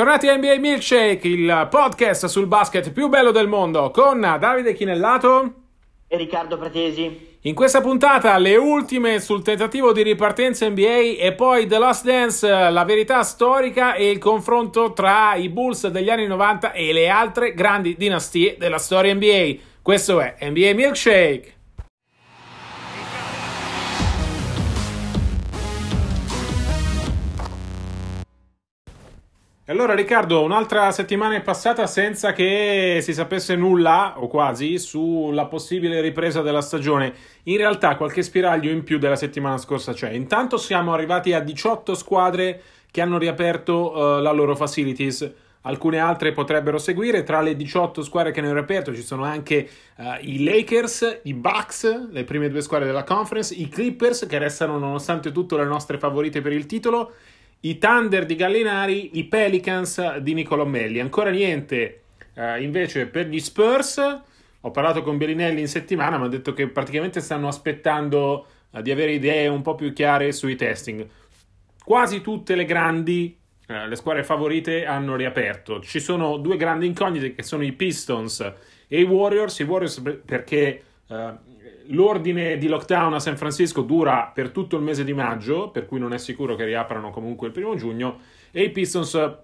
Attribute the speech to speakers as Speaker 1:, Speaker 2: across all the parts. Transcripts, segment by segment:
Speaker 1: bentornati a NBA Milkshake, il podcast sul basket più bello del mondo con Davide Chinellato
Speaker 2: e Riccardo Pratesi.
Speaker 1: In questa puntata le ultime sul tentativo di ripartenza NBA e poi The Last Dance, la verità storica e il confronto tra i Bulls degli anni 90 e le altre grandi dinastie della storia NBA. Questo è NBA Milkshake. Allora Riccardo, un'altra settimana è passata senza che si sapesse nulla, o quasi, sulla possibile ripresa della stagione. In realtà qualche spiraglio in più della settimana scorsa c'è. Intanto siamo arrivati a 18 squadre che hanno riaperto uh, la loro facilities. Alcune altre potrebbero seguire. Tra le 18 squadre che hanno riaperto ci sono anche uh, i Lakers, i Bucks, le prime due squadre della conference, i Clippers che restano nonostante tutto le nostre favorite per il titolo i Thunder di Gallinari, i Pelicans di Nicolo Melli. Ancora niente eh, invece per gli Spurs. Ho parlato con Bellinelli in settimana, mi ha detto che praticamente stanno aspettando eh, di avere idee un po' più chiare sui testing. Quasi tutte le grandi, eh, le squadre favorite hanno riaperto. Ci sono due grandi incognite che sono i Pistons e i Warriors. I Warriors perché eh, L'ordine di lockdown a San Francisco dura per tutto il mese di maggio, per cui non è sicuro che riaprano comunque il primo giugno. E i Pistons,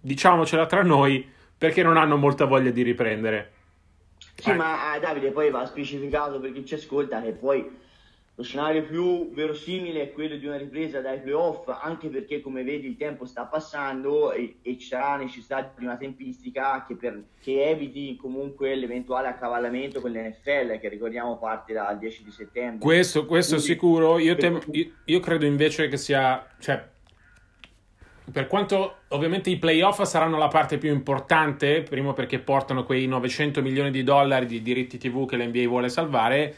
Speaker 1: diciamocela tra noi, perché non hanno molta voglia di riprendere.
Speaker 2: Sì, eh. ma eh, Davide poi va specificato per chi ci ascolta che poi lo scenario più verosimile è quello di una ripresa dai playoff, anche perché come vedi il tempo sta passando e, e ci sarà necessità di una tempistica che, per, che, eviti comunque l'eventuale accavallamento con l'NFL, che ricordiamo parte dal 10 di settembre.
Speaker 1: Questo, questo Quindi, sicuro, io, tem- io, io credo invece che sia... Cioè, per quanto ovviamente i playoff saranno la parte più importante, primo perché portano quei 900 milioni di dollari di diritti TV che l'NBA vuole salvare,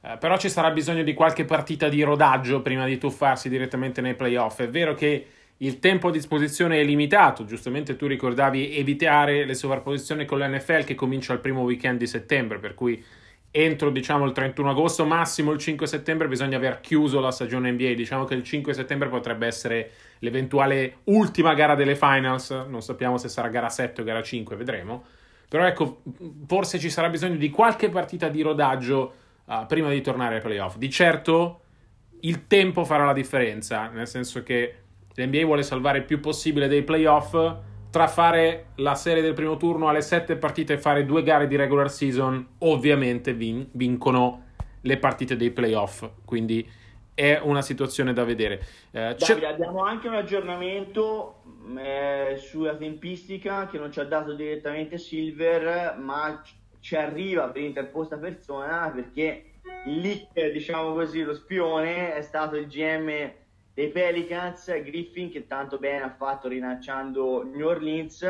Speaker 1: eh, però ci sarà bisogno di qualche partita di rodaggio prima di tuffarsi direttamente nei playoff. È vero che il tempo a disposizione è limitato, giustamente tu ricordavi evitare le sovrapposizioni con l'NFL che comincia il primo weekend di settembre, per cui entro diciamo il 31 agosto, massimo il 5 settembre bisogna aver chiuso la stagione NBA. Diciamo che il 5 settembre potrebbe essere l'eventuale ultima gara delle finals, non sappiamo se sarà gara 7 o gara 5, vedremo. Però ecco, forse ci sarà bisogno di qualche partita di rodaggio uh, prima di tornare ai playoff. Di certo il tempo farà la differenza, nel senso che l'NBA vuole salvare il più possibile dei playoff tra fare la serie del primo turno alle sette partite e fare due gare di regular season, ovviamente vin- vincono le partite dei playoff. Quindi è una situazione da vedere.
Speaker 2: Eh, Davide, abbiamo anche un aggiornamento eh, sulla tempistica che non ci ha dato direttamente Silver, ma ci arriva per interposta persona perché leak, diciamo così, lo spione è stato il GM dei Pelicans, Griffin, che tanto bene ha fatto rilanciando New Orleans,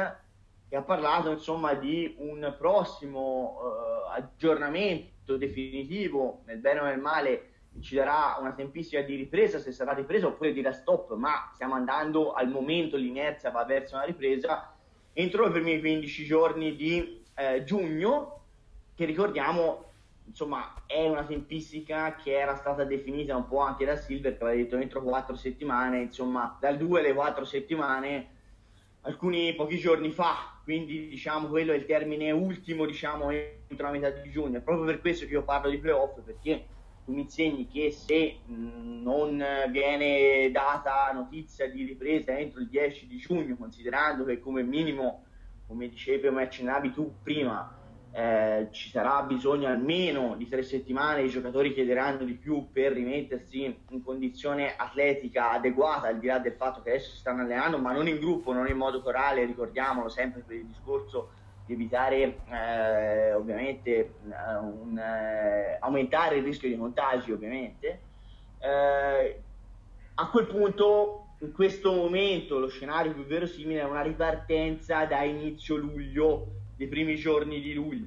Speaker 2: e ha parlato insomma di un prossimo uh, aggiornamento definitivo, nel bene o nel male, ci darà una tempistica di ripresa, se sarà ripresa oppure dirà stop, ma stiamo andando al momento, l'inerzia va verso una ripresa, entro i primi 15 giorni di eh, giugno, che ricordiamo insomma è una tempistica che era stata definita un po' anche da Silver che aveva detto entro quattro settimane insomma dal 2 alle 4 settimane alcuni pochi giorni fa. Quindi diciamo quello è il termine ultimo diciamo entro la metà di giugno. È proprio per questo che io parlo di playoff perché tu mi insegni che se mh, non viene data notizia di ripresa entro il 10 di giugno considerando che come minimo come dicevi come accennavi tu prima eh, ci sarà bisogno almeno di tre settimane, i giocatori chiederanno di più per rimettersi in condizione atletica adeguata, al di là del fatto che adesso si stanno allenando, ma non in gruppo, non in modo corale, ricordiamolo sempre per il discorso di evitare eh, ovviamente eh, un, eh, aumentare il rischio di contagi ovviamente. Eh, a quel punto in questo momento lo scenario più verosimile è una ripartenza da inizio luglio dei primi giorni di luglio.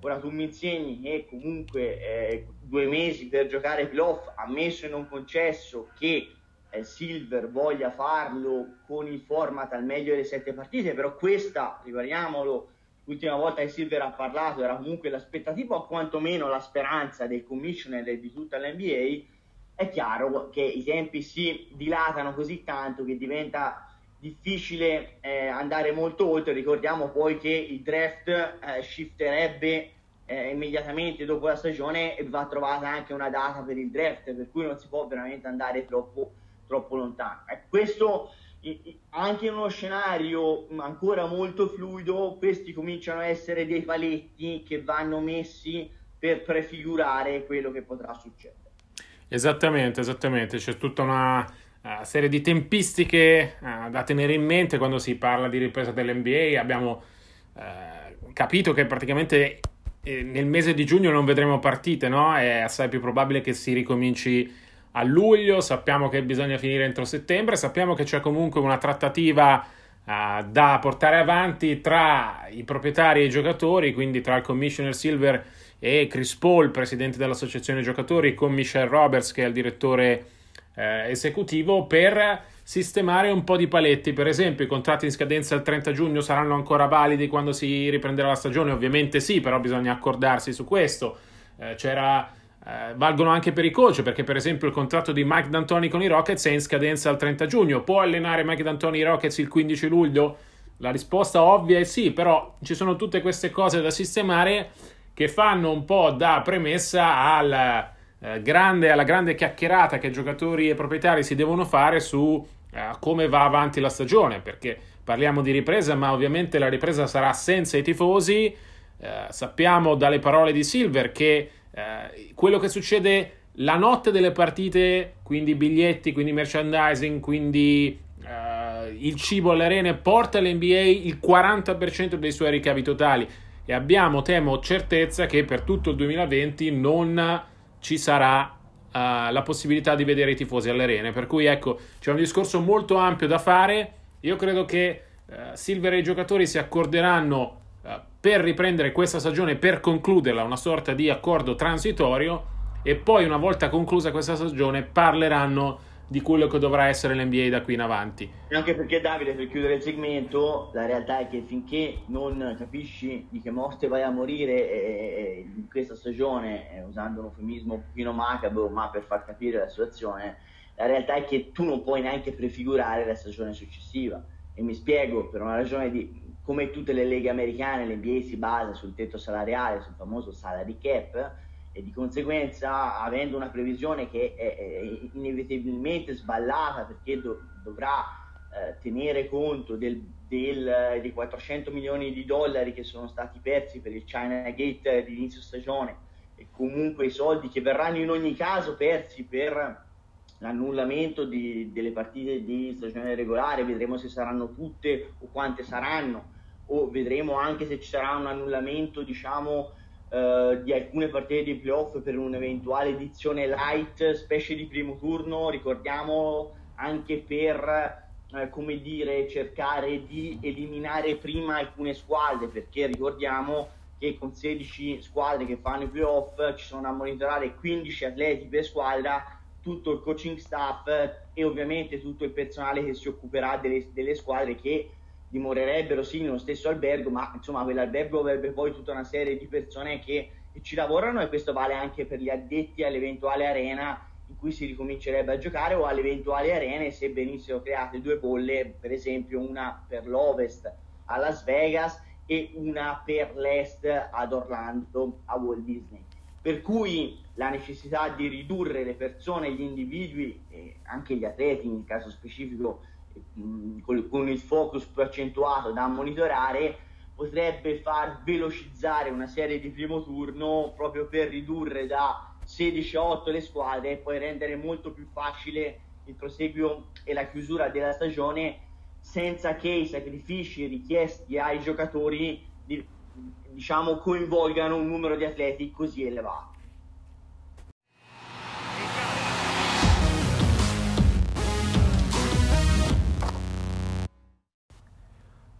Speaker 2: Ora tu mi insegni che comunque eh, due mesi per giocare playoff, ammesso e non concesso che eh, Silver voglia farlo con il format al meglio delle sette partite, però questa, ripariamolo, l'ultima volta che Silver ha parlato era comunque l'aspettativa o quantomeno la speranza del commissioner e di tutta l'NBA, è chiaro che i tempi si dilatano così tanto che diventa difficile eh, andare molto oltre. Ricordiamo poi che il draft eh, shifterebbe eh, immediatamente dopo la stagione e va trovata anche una data per il draft, per cui non si può veramente andare troppo, troppo lontano. Eh, questo anche in uno scenario ancora molto fluido, questi cominciano a essere dei paletti che vanno messi per prefigurare quello che potrà succedere.
Speaker 1: Esattamente, esattamente, c'è tutta una uh, serie di tempistiche uh, da tenere in mente quando si parla di ripresa dell'NBA. Abbiamo uh, capito che praticamente eh, nel mese di giugno non vedremo partite, no? È assai più probabile che si ricominci a luglio. Sappiamo che bisogna finire entro settembre. Sappiamo che c'è comunque una trattativa da portare avanti tra i proprietari e i giocatori, quindi tra il commissioner Silver e Chris Paul, presidente dell'associazione giocatori, con Michelle Roberts, che è il direttore eh, esecutivo per sistemare un po' di paletti. Per esempio, i contratti in scadenza il 30 giugno saranno ancora validi quando si riprenderà la stagione? Ovviamente sì, però bisogna accordarsi su questo. Eh, c'era. Eh, valgono anche per i coach perché per esempio il contratto di Mike D'Antoni con i Rockets è in scadenza il 30 giugno può allenare Mike D'Antoni i Rockets il 15 luglio? La risposta ovvia è sì però ci sono tutte queste cose da sistemare che fanno un po' da premessa al, eh, grande, alla grande chiacchierata che giocatori e proprietari si devono fare su eh, come va avanti la stagione, perché parliamo di ripresa, ma ovviamente la ripresa sarà senza i tifosi. Eh, sappiamo dalle parole di Silver che eh, quello che succede la notte delle partite, quindi biglietti, quindi merchandising, quindi eh, il cibo alle arene, porta all'NBA il 40% dei suoi ricavi totali e abbiamo, temo, certezza che per tutto il 2020 non ci sarà uh, la possibilità di vedere i tifosi alle arene. Per cui ecco, c'è un discorso molto ampio da fare. Io credo che uh, Silver e i giocatori si accorderanno uh, per riprendere questa stagione, per concluderla, una sorta di accordo transitorio e poi una volta conclusa questa stagione parleranno di quello che dovrà essere l'NBA da qui in avanti.
Speaker 2: Anche perché Davide, per chiudere il segmento, la realtà è che finché non capisci di che morte vai a morire eh, in questa stagione, eh, usando un eufemismo un pochino macabro, ma per far capire la situazione, la realtà è che tu non puoi neanche prefigurare la stagione successiva. E mi spiego, per una ragione di come tutte le leghe americane, l'NBA si basa sul tetto salariale, sul famoso salary cap, e di conseguenza avendo una previsione che è, è inevitabilmente sballata perché do, dovrà eh, tenere conto del, del, dei 400 milioni di dollari che sono stati persi per il China Gate di inizio stagione e comunque i soldi che verranno in ogni caso persi per l'annullamento di, delle partite di stagione regolare, vedremo se saranno tutte o quante saranno o vedremo anche se ci sarà un annullamento diciamo Uh, di alcune partite di playoff per un'eventuale edizione light, specie di primo turno, ricordiamo anche per uh, come dire, cercare di eliminare prima alcune squadre, perché ricordiamo che con 16 squadre che fanno i playoff ci sono a monitorare 15 atleti per squadra, tutto il coaching staff e ovviamente tutto il personale che si occuperà delle, delle squadre che dimorerebbero sì nello stesso albergo, ma insomma quell'albergo avrebbe poi tutta una serie di persone che, che ci lavorano e questo vale anche per gli addetti all'eventuale arena in cui si ricomincerebbe a giocare o alle eventuali arene se venissero create due bolle, per esempio una per l'ovest a Las Vegas e una per l'est ad Orlando a Walt Disney. Per cui la necessità di ridurre le persone, gli individui e anche gli atleti in caso specifico con il focus più accentuato da monitorare potrebbe far velocizzare una serie di primo turno proprio per ridurre da 16 a 8 le squadre e poi rendere molto più facile il proseguio e la chiusura della stagione senza che i sacrifici richiesti ai giocatori diciamo coinvolgano un numero di atleti così elevato.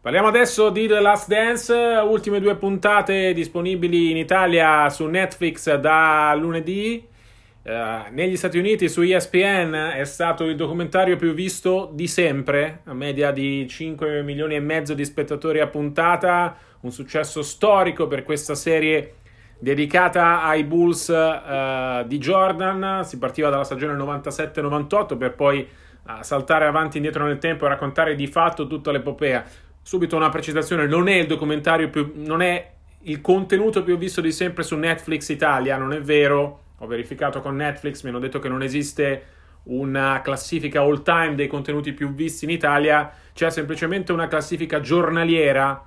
Speaker 1: Parliamo adesso di The Last Dance, ultime due puntate disponibili in Italia su Netflix da lunedì. Uh, negli Stati Uniti su ESPN è stato il documentario più visto di sempre, a media di 5 milioni e mezzo di spettatori a puntata, un successo storico per questa serie dedicata ai Bulls uh, di Jordan. Si partiva dalla stagione 97-98 per poi a saltare avanti e indietro nel tempo e raccontare di fatto tutta l'epopea. Subito una precisazione, non è il documentario più... non è il contenuto più visto di sempre su Netflix Italia, non è vero. Ho verificato con Netflix, mi hanno detto che non esiste una classifica all time dei contenuti più visti in Italia, c'è semplicemente una classifica giornaliera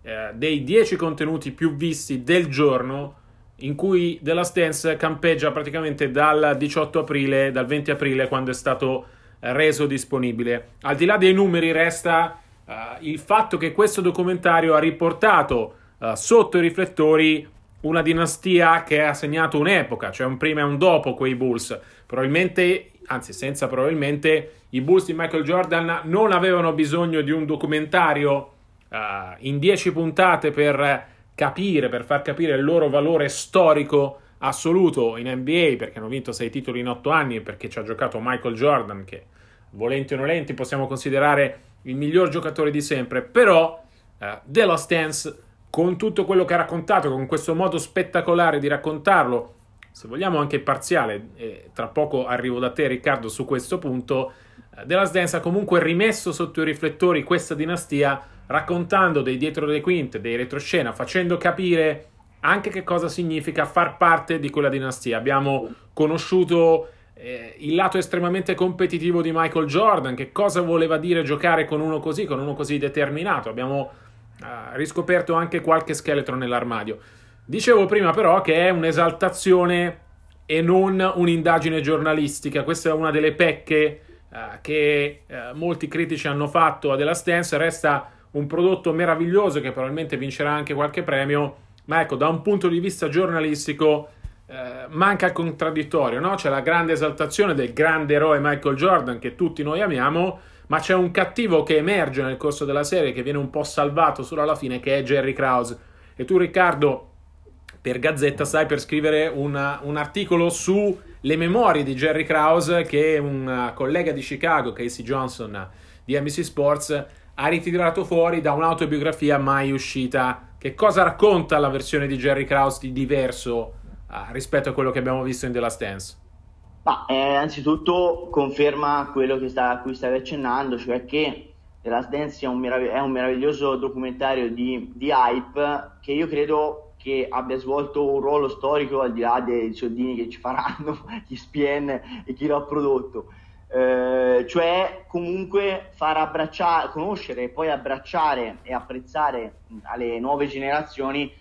Speaker 1: eh, dei 10 contenuti più visti del giorno in cui The Last Dance campeggia praticamente dal 18 aprile, dal 20 aprile quando è stato reso disponibile. Al di là dei numeri resta uh, il fatto che questo documentario ha riportato uh, sotto i riflettori una dinastia che ha segnato un'epoca, cioè un prima e un dopo quei Bulls. Probabilmente, anzi senza probabilmente, i Bulls di Michael Jordan non avevano bisogno di un documentario uh, in 10 puntate per capire, per far capire il loro valore storico assoluto in NBA, perché hanno vinto 6 titoli in 8 anni e perché ci ha giocato Michael Jordan, che volenti o nolenti possiamo considerare il miglior giocatore di sempre, però uh, The Last Dance con tutto quello che ha raccontato, con questo modo spettacolare di raccontarlo, se vogliamo anche parziale, e tra poco arrivo da te Riccardo su questo punto, eh, The Last Dance ha comunque rimesso sotto i riflettori questa dinastia raccontando dei dietro le quinte, dei retroscena, facendo capire anche che cosa significa far parte di quella dinastia. Abbiamo conosciuto eh, il lato estremamente competitivo di Michael Jordan, che cosa voleva dire giocare con uno così, con uno così determinato. Abbiamo ha riscoperto anche qualche scheletro nell'armadio. Dicevo prima però che è un'esaltazione e non un'indagine giornalistica. Questa è una delle pecche uh, che uh, molti critici hanno fatto a The Last Dance. Resta un prodotto meraviglioso che probabilmente vincerà anche qualche premio, ma ecco, da un punto di vista giornalistico uh, manca il contraddittorio, no? C'è la grande esaltazione del grande eroe Michael Jordan che tutti noi amiamo, ma c'è un cattivo che emerge nel corso della serie che viene un po' salvato solo alla fine che è Jerry Krause e tu Riccardo per Gazzetta stai per scrivere una, un articolo sulle memorie di Jerry Krause che un collega di Chicago Casey Johnson di NBC Sports ha ritirato fuori da un'autobiografia mai uscita che cosa racconta la versione di Jerry Krause di diverso uh, rispetto a quello che abbiamo visto in The Last Dance
Speaker 2: ma eh, anzitutto conferma quello sta, a cui stavi accennando, cioè che The Last Dance è un, merav- è un meraviglioso documentario di, di, hype che io credo che abbia svolto un ruolo storico al di là dei soldini che ci faranno, gli SPN e chi lo ha prodotto. Eh, cioè comunque far abbracciare, conoscere e poi abbracciare e apprezzare alle nuove generazioni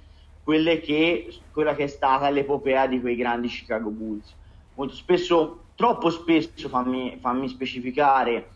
Speaker 2: che, quella che è stata l'epopea di quei grandi Chicago Bulls molto spesso, troppo spesso fammi, fammi specificare,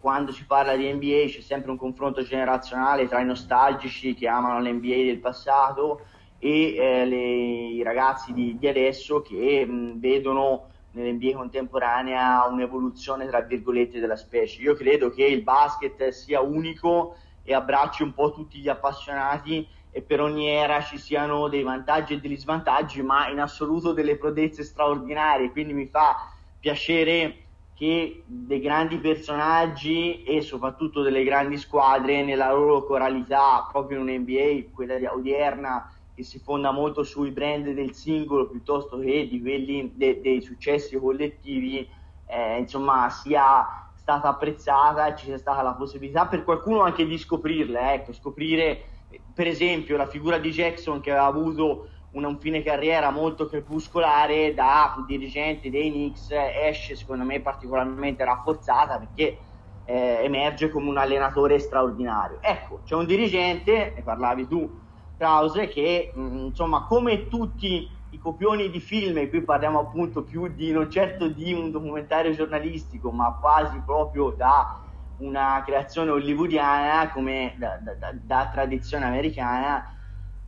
Speaker 2: quando si parla di NBA c'è sempre un confronto generazionale tra i nostalgici che amano l'NBA del passato e eh, le, i ragazzi di, di adesso che mh, vedono nell'NBA contemporanea un'evoluzione tra virgolette della specie. Io credo che il basket sia unico e abbracci un po' tutti gli appassionati e per ogni era ci siano dei vantaggi e degli svantaggi, ma in assoluto delle prodezze straordinarie, quindi mi fa piacere che dei grandi personaggi e soprattutto delle grandi squadre nella loro coralità, proprio in un'NBA, quella odierna, che si fonda molto sui brand del singolo piuttosto che di quelli de- dei successi collettivi, eh, insomma, sia stata apprezzata e ci sia stata la possibilità per qualcuno anche di scoprirle, ecco, scoprire per esempio la figura di Jackson che aveva avuto una, un fine carriera molto crepuscolare da dirigente dei Knicks esce secondo me particolarmente rafforzata perché eh, emerge come un allenatore straordinario. Ecco, c'è un dirigente, ne parlavi tu, Krause, che mh, mm, insomma come tutti i copioni di film, e qui parliamo appunto più di non certo di un documentario giornalistico, ma quasi proprio da una creazione hollywoodiana come da, da, da, tradizione americana.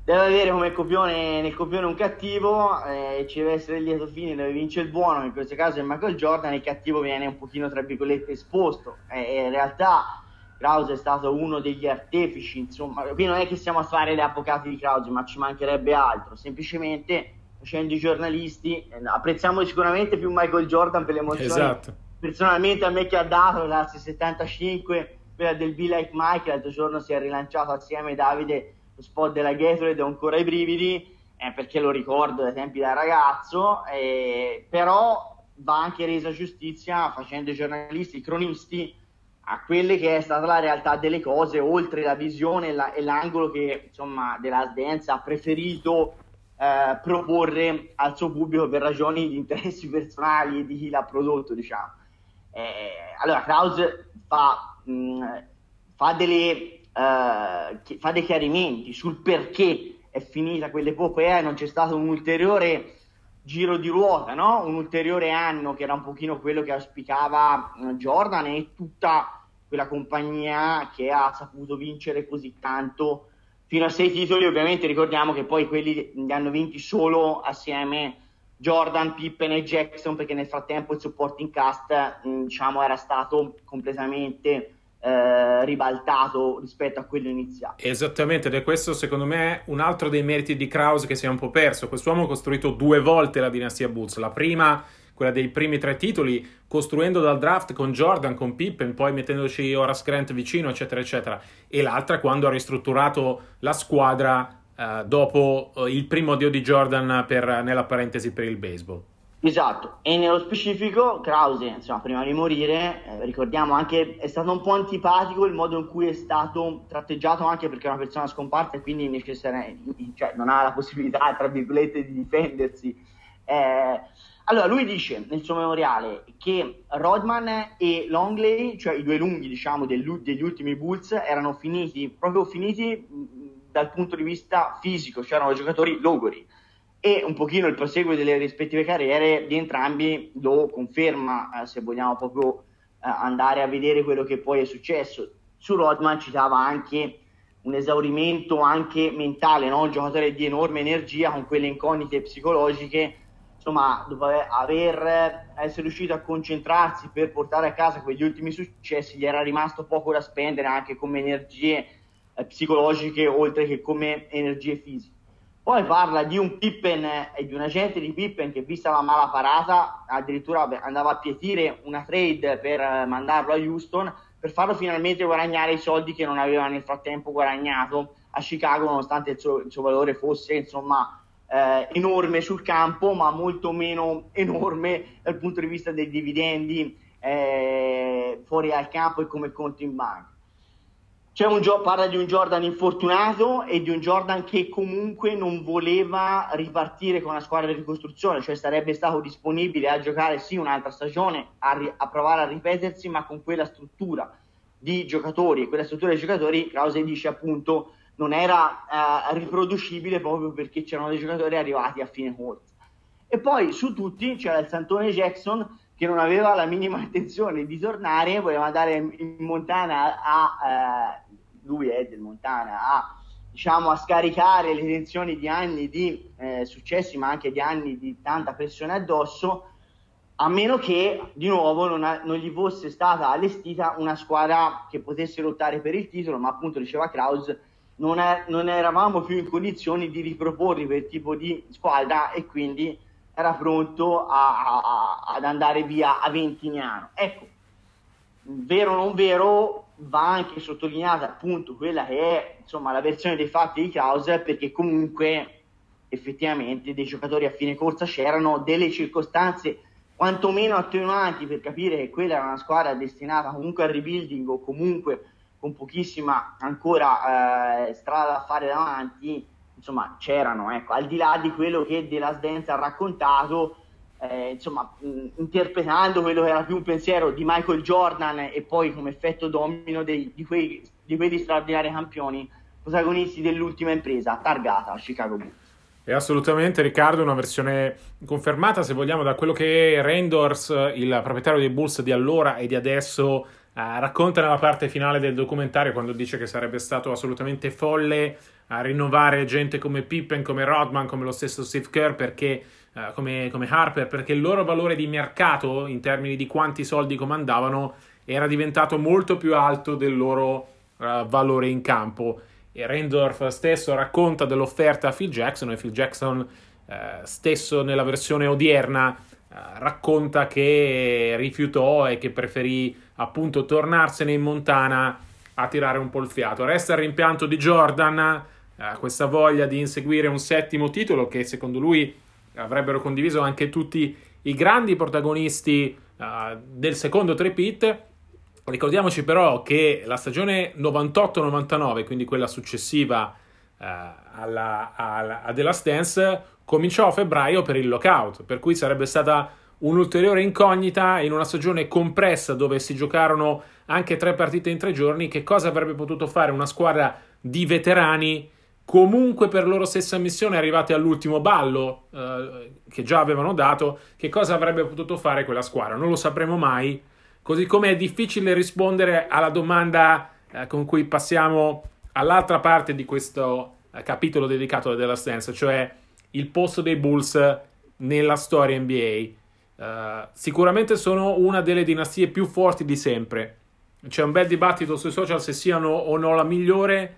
Speaker 2: Deve avere come copione nel copione un cattivo eh, ci deve essere il lieto fine dove vince il buono in questo caso è Michael Jordan il cattivo viene un pochino tra virgolette esposto. E in realtà Krause è stato uno degli artefici insomma qui non è che stiamo a fare gli avvocati di Krause ma ci mancherebbe altro. Semplicemente facendo i giornalisti eh, apprezziamo sicuramente più Michael Jordan per le emozioni esatto personalmente a me che ha dato la classe 75 quella del Be Like Mike l'altro giorno si è rilanciato assieme Davide lo spot della Gatorade ho ancora i brividi eh, perché lo ricordo dai tempi da ragazzo eh, però va anche resa giustizia facendo i giornalisti, i cronisti a quelle che è stata la realtà delle cose, oltre la visione la, e l'angolo che insomma della Dance ha preferito eh, proporre al suo pubblico per ragioni di interessi personali di chi l'ha prodotto, diciamo. Eh, allora, Kraus fa, mh, fa, delle, eh, fa dei chiarimenti sul perché è finita quell'epopea e non c'è stato un ulteriore giro di ruota, no? un ulteriore anno che era un pochino quello che auspicava eh, Jordan e tutta quella compagnia che ha saputo vincere così tanto fino a sei titoli. Ovviamente ricordiamo che poi quelli li hanno vinti solo assieme Jordan, Pippen e Jackson perché nel frattempo il supporting cast diciamo, era stato completamente eh, ribaltato rispetto a quello iniziale.
Speaker 1: Esattamente, ed è questo secondo me un altro dei meriti di Kraus che si è un po' perso. Quest'uomo ha costruito due volte la dinastia Bulls, la prima quella dei primi tre titoli, costruendo dal draft con Jordan, con Pippen, poi mettendoci Horace Grant vicino, eccetera, eccetera. E l'altra quando ha ristrutturato la squadra eh, dopo eh, il primo addio di Jordan per, nella parentesi per il baseball.
Speaker 2: Esatto, e nello specifico Krause, insomma, prima di morire, eh, ricordiamo anche, è stato un po' antipatico il modo in cui è stato tratteggiato anche perché è una persona scomparsa e quindi cioè, non ha la possibilità, tra virgolette, di difendersi. Eh, allora, lui dice nel suo memoriale che Rodman e Longley, cioè i due lunghi, diciamo, degli ultimi Bulls, erano finiti, proprio finiti dal punto di vista fisico, cioè erano giocatori logori e un pochino il proseguo delle rispettive carriere di entrambi lo conferma, eh, se vogliamo proprio eh, andare a vedere quello che poi è successo. Su Rodman citava anche un esaurimento anche mentale, no? un giocatore di enorme energia con quelle incognite psicologiche, insomma, dopo aver, essere riuscito a concentrarsi per portare a casa quegli ultimi successi, gli era rimasto poco da spendere anche come energie eh, psicologiche oltre che come energie fisiche. Poi parla di un Pippen e di un agente di Pippen che vista la mala parata addirittura andava a pietire una trade per eh, mandarlo a Houston per farlo finalmente guadagnare i soldi che non aveva nel frattempo guadagnato a Chicago nonostante il suo, il suo valore fosse insomma eh, enorme sul campo ma molto meno enorme dal punto di vista dei dividendi eh, fuori al campo e come conto in banca. Un, parla di un Jordan infortunato e di un Jordan che comunque non voleva ripartire con una squadra di ricostruzione, cioè sarebbe stato disponibile a giocare sì un'altra stagione, a, ri- a provare a ripetersi, ma con quella struttura di giocatori e quella struttura di giocatori, Krause dice appunto, non era eh, riproducibile proprio perché c'erano dei giocatori arrivati a fine corsa. E poi su tutti c'era il Santone Jackson che non aveva la minima intenzione di tornare, voleva andare in Montana a... Eh, lui è del Montana, a, diciamo, a scaricare le tensioni di anni di eh, successi, ma anche di anni di tanta pressione addosso, a meno che di nuovo non, ha, non, gli fosse stata allestita una squadra che potesse lottare per il titolo, ma appunto diceva Kraus, non, è, non eravamo più in condizioni di riproporli quel tipo di squadra e quindi era pronto a, a, ad andare via a Ventignano. Ecco, vero o non vero, va anche sottolineata appunto quella che è insomma la versione dei fatti di Krause perché comunque effettivamente dei giocatori a fine corsa c'erano delle circostanze quantomeno attenuanti per capire che quella era una squadra destinata comunque al rebuilding o comunque con pochissima ancora eh, strada da fare davanti. Insomma c'erano ecco. Al di là di quello che The Last Dance ha raccontato eh, insomma, mh, interpretando quello che era più un pensiero di Michael Jordan e poi come effetto domino dei, di, quei, di quegli straordinari campioni protagonisti dell'ultima impresa targata a Chicago Bulls.
Speaker 1: E assolutamente Riccardo, una versione confermata se vogliamo da quello che Rendors, il proprietario dei Bulls di allora e di adesso, eh, racconta nella parte finale del documentario quando dice che sarebbe stato assolutamente folle a rinnovare gente come Pippen, come Rodman, come lo stesso Steve Kerr perché eh, come, come, Harper, perché il loro valore di mercato in termini di quanti soldi comandavano era diventato molto più alto del loro uh, valore in campo. E Rendorf stesso racconta dell'offerta a Phil Jackson e Phil Jackson uh, stesso nella versione odierna racconta che rifiutò e che preferì appunto tornarsene in Montana a tirare un po' il fiato. Resta il rimpianto di Jordan, questa voglia di inseguire un settimo titolo che secondo lui avrebbero condiviso anche tutti i grandi protagonisti uh, del secondo tripit. Ricordiamoci però che la stagione 98-99, quindi quella successiva uh, alla, alla, a The Last Dance, cominciò a febbraio per il lockout, per cui sarebbe stata un'ulteriore incognita in una stagione compressa dove si giocarono anche tre partite in tre giorni, che cosa avrebbe potuto fare una squadra di veterani comunque per loro stessa missione arrivati all'ultimo ballo eh, che già avevano dato, che cosa avrebbe potuto fare quella squadra? Non lo sapremo mai, così come è difficile rispondere alla domanda eh, con cui passiamo all'altra parte di questo eh, capitolo dedicato alla Last Dance, cioè il posto dei Bulls nella storia NBA. Eh, sicuramente sono una delle dinastie più forti di sempre. C'è un bel dibattito sui social se siano o no la migliore,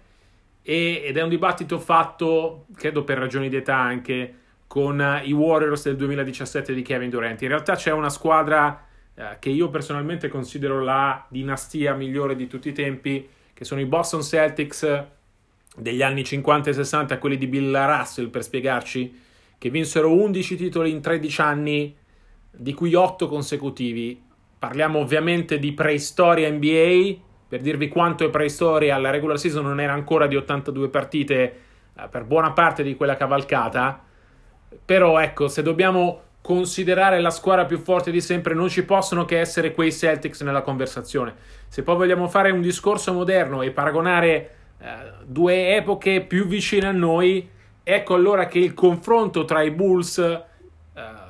Speaker 1: e, ed è un dibattito fatto, credo per ragioni di età anche, con uh, i Warriors del 2017 di Kevin Durant. In realtà c'è una squadra uh, che io personalmente considero la dinastia migliore di tutti i tempi, che sono i Boston Celtics degli anni 50 e 60, quelli di Bill Russell per spiegarci, che vinsero 11 titoli in 13 anni, di cui 8 consecutivi. Parliamo ovviamente di preistoria NBA, per dirvi quanto è preistoria, la regular season non era ancora di 82 partite eh, per buona parte di quella cavalcata. Però ecco, se dobbiamo considerare la squadra più forte di sempre, non ci possono che essere quei Celtics nella conversazione. Se poi vogliamo fare un discorso moderno e paragonare eh, due epoche più vicine a noi, ecco allora che il confronto tra i Bulls eh,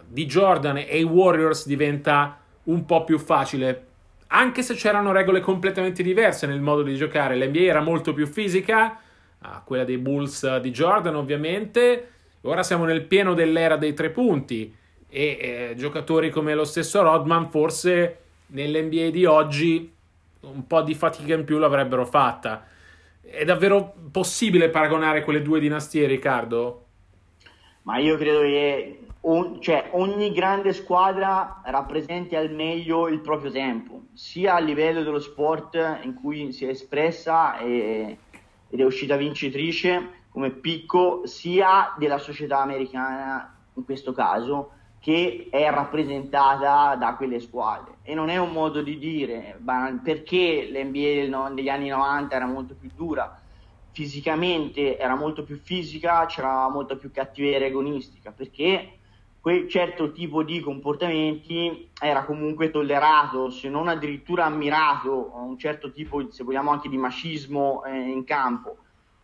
Speaker 1: di Jordan e i Warriors diventa un po' più facile. Anche se c'erano regole completamente diverse nel modo di giocare, l'NBA era molto più fisica, ah, quella dei Bulls di Jordan ovviamente. Ora siamo nel pieno dell'era dei tre punti e eh, giocatori come lo stesso Rodman forse nell'NBA di oggi un po' di fatica in più l'avrebbero fatta. È davvero possibile paragonare quelle due dinastie, Riccardo?
Speaker 2: Ma io credo che un, cioè, ogni grande squadra rappresenti al meglio il proprio tempo, sia a livello dello sport in cui si è espressa e, ed è uscita vincitrice come picco, sia della società americana in questo caso, che è rappresentata da quelle squadre. E non è un modo di dire perché l'NBA degli anni 90 era molto più dura, fisicamente era molto più fisica, c'era molta più cattiveria agonistica, perché quel certo tipo di comportamenti era comunque tollerato, se non addirittura ammirato, un certo tipo, se vogliamo, anche di macismo eh, in campo.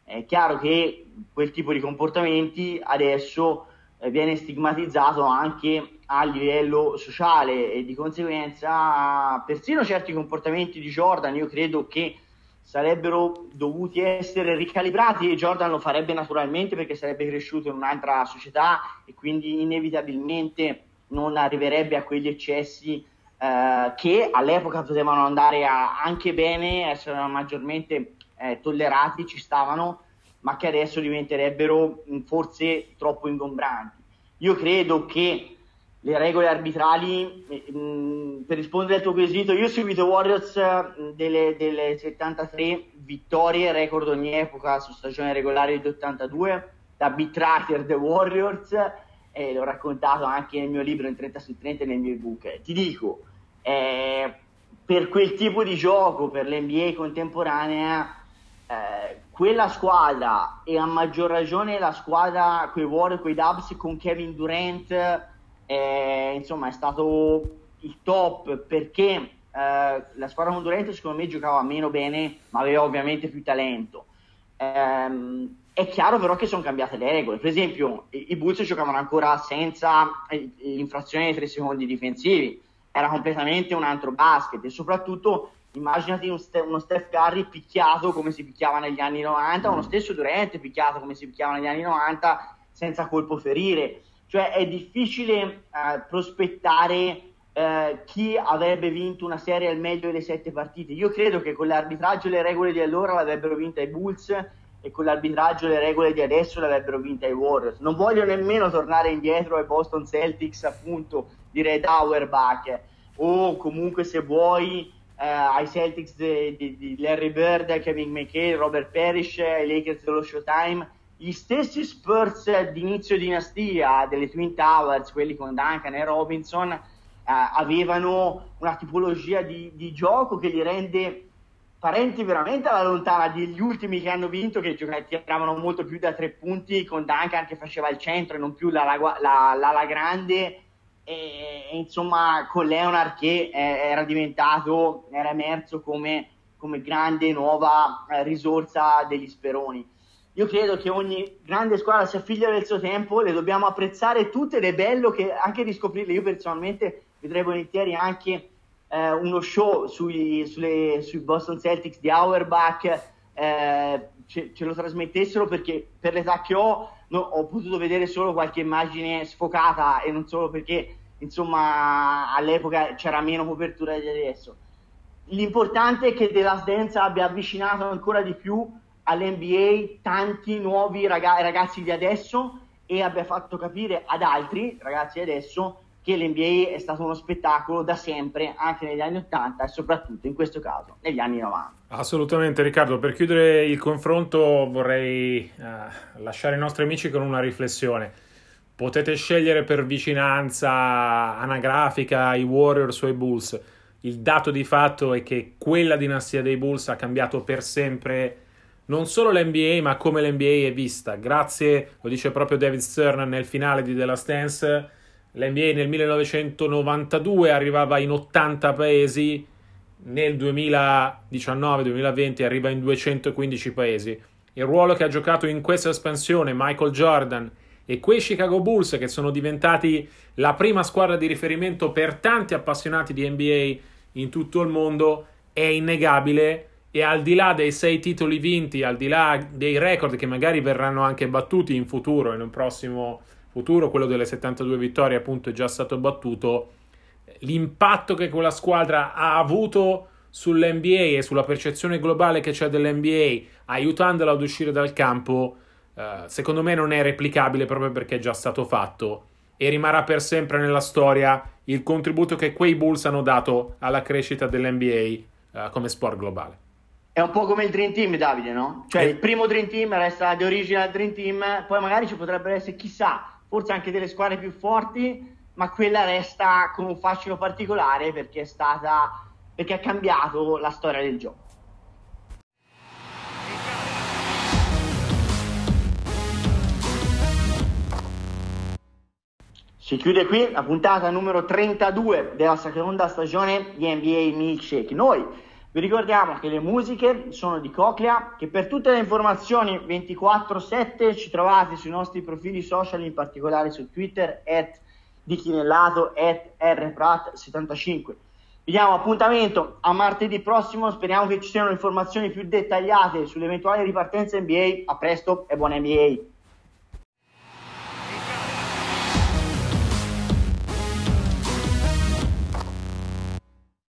Speaker 2: È chiaro che quel tipo di comportamenti adesso eh, viene stigmatizzato anche a livello sociale e di conseguenza persino certi comportamenti di Jordan io credo che sarebbero dovuti essere ricalibrati e Jordan lo farebbe naturalmente perché sarebbe cresciuto in un'altra società e quindi inevitabilmente non arriverebbe a quegli eccessi eh, che all'epoca potevano andare a, anche bene, essere maggiormente eh, tollerati, ci stavano, ma che adesso diventerebbero mm, forse troppo ingombranti. Io credo che le regole arbitrali, mh, mm, per rispondere al tuo quesito, io ho seguito Warriors mm, delle, delle 73 vittorie, record ogni epoca su stagione regolare di 82, da beat The Warriors, e l'ho raccontato anche nel mio libro in 30 su 30 e nel mio ebook. Ti dico, eh, per quel tipo di gioco, per l'NBA contemporanea, eh, quella squadra e a maggior ragione la squadra, quei Warriors, quei Dubs con Kevin Durant, eh, insomma è stato il top perché eh, la squadra con Durant secondo me giocava meno bene ma aveva ovviamente più talento. Ehm, è chiaro però che sono cambiate le regole. Per esempio, i, i Bulls giocavano ancora senza l'infrazione dei tre secondi difensivi, era completamente un altro basket e soprattutto immaginati uno, uno Steph Curry picchiato come si picchiava negli anni 90, uno stesso Durant picchiato come si picchiava negli anni 90 senza colpo ferire. Cioè è difficile eh, prospettare eh, chi avrebbe vinto una serie al meglio delle sette partite. Io credo che con l'arbitraggio e le regole di allora l'avrebbero vinta i Bulls e con l'arbitraggio e le regole di adesso l'avrebbero vinta i Warriors. Non voglio nemmeno tornare indietro ai Boston Celtics appunto di Red Auerbach o comunque se vuoi eh, ai Celtics di, di, di, Larry Bird, Kevin McKay, Robert Parrish, ai Lakers dello Showtime. Gli stessi Spurs di inizio dinastia delle Twin Towers, quelli con Duncan e Robinson, eh, avevano una tipologia di, di, gioco che li rende parenti veramente alla lontana degli ultimi che hanno vinto, che tiravano molto più da tre punti con Duncan che faceva il centro e non più l'ala, la, l'ala grande. E, e, insomma, con Leonard che eh, era diventato, era emerso come, come grande nuova eh, risorsa degli Speroni io credo che ogni grande squadra sia figlia del suo tempo, le dobbiamo apprezzare tutte ed è bello che anche riscoprirle. Io personalmente vedrei volentieri anche eh, uno show sui, sulle, sui, Boston Celtics di Auerbach, eh, ce, ce, lo trasmettessero perché per l'età che ho no, ho potuto vedere solo qualche immagine sfocata e non solo perché insomma all'epoca c'era meno copertura di adesso. L'importante è che The Last Dance abbia avvicinato ancora di più all'NBA tanti nuovi ragazzi, ragazzi di adesso e abbia fatto capire ad altri ragazzi di adesso che l'NBA è stato uno spettacolo da sempre, anche negli anni 80 e soprattutto in questo caso negli anni 90.
Speaker 1: Assolutamente Riccardo, per chiudere il confronto vorrei uh, lasciare i nostri amici con una riflessione. Potete scegliere per vicinanza anagrafica i Warriors o i Bulls. Il dato di fatto è che quella dinastia dei Bulls ha cambiato per sempre non solo l'NBA, ma come l'NBA è vista. Grazie, lo dice proprio David Stern nel finale di The Last Dance, l'NBA nel 1992 arrivava in 80 paesi, nel 2019-2020 arriva in 215 paesi. Il ruolo che ha giocato in questa espansione Michael Jordan e quei Chicago Bulls che sono diventati la prima squadra di riferimento per tanti appassionati di NBA in tutto il mondo è innegabile e al di là dei sei titoli vinti, al di là dei record che magari verranno anche battuti in futuro, in un prossimo futuro, quello delle 72 vittorie appunto è già stato battuto, l'impatto che quella squadra ha avuto sull'NBA e sulla percezione globale che c'è dell'NBA, aiutandola ad uscire dal campo, eh, secondo me non è replicabile proprio perché è già stato fatto e rimarrà per sempre nella storia il contributo che quei Bulls hanno dato alla crescita dell'NBA eh, come sport globale.
Speaker 2: È un po' come il Dream Team, Davide, no? Cioè, eh. il primo Dream Team resta di origine Dream Team, poi magari ci potrebbero essere, chissà, forse anche delle squadre più forti, ma quella resta con un fascino particolare perché è stata, perché ha cambiato la storia del gioco. Si chiude qui la puntata numero 32 della seconda stagione di NBA Milkshake. Noi vi ricordiamo che le musiche sono di Coclea, che per tutte le informazioni 24-7 ci trovate sui nostri profili social, in particolare su Twitter, at dichinellato, at rprat75. Vi diamo appuntamento a martedì prossimo, speriamo che ci siano informazioni più dettagliate sulle eventuali ripartenze NBA. A presto e buona NBA!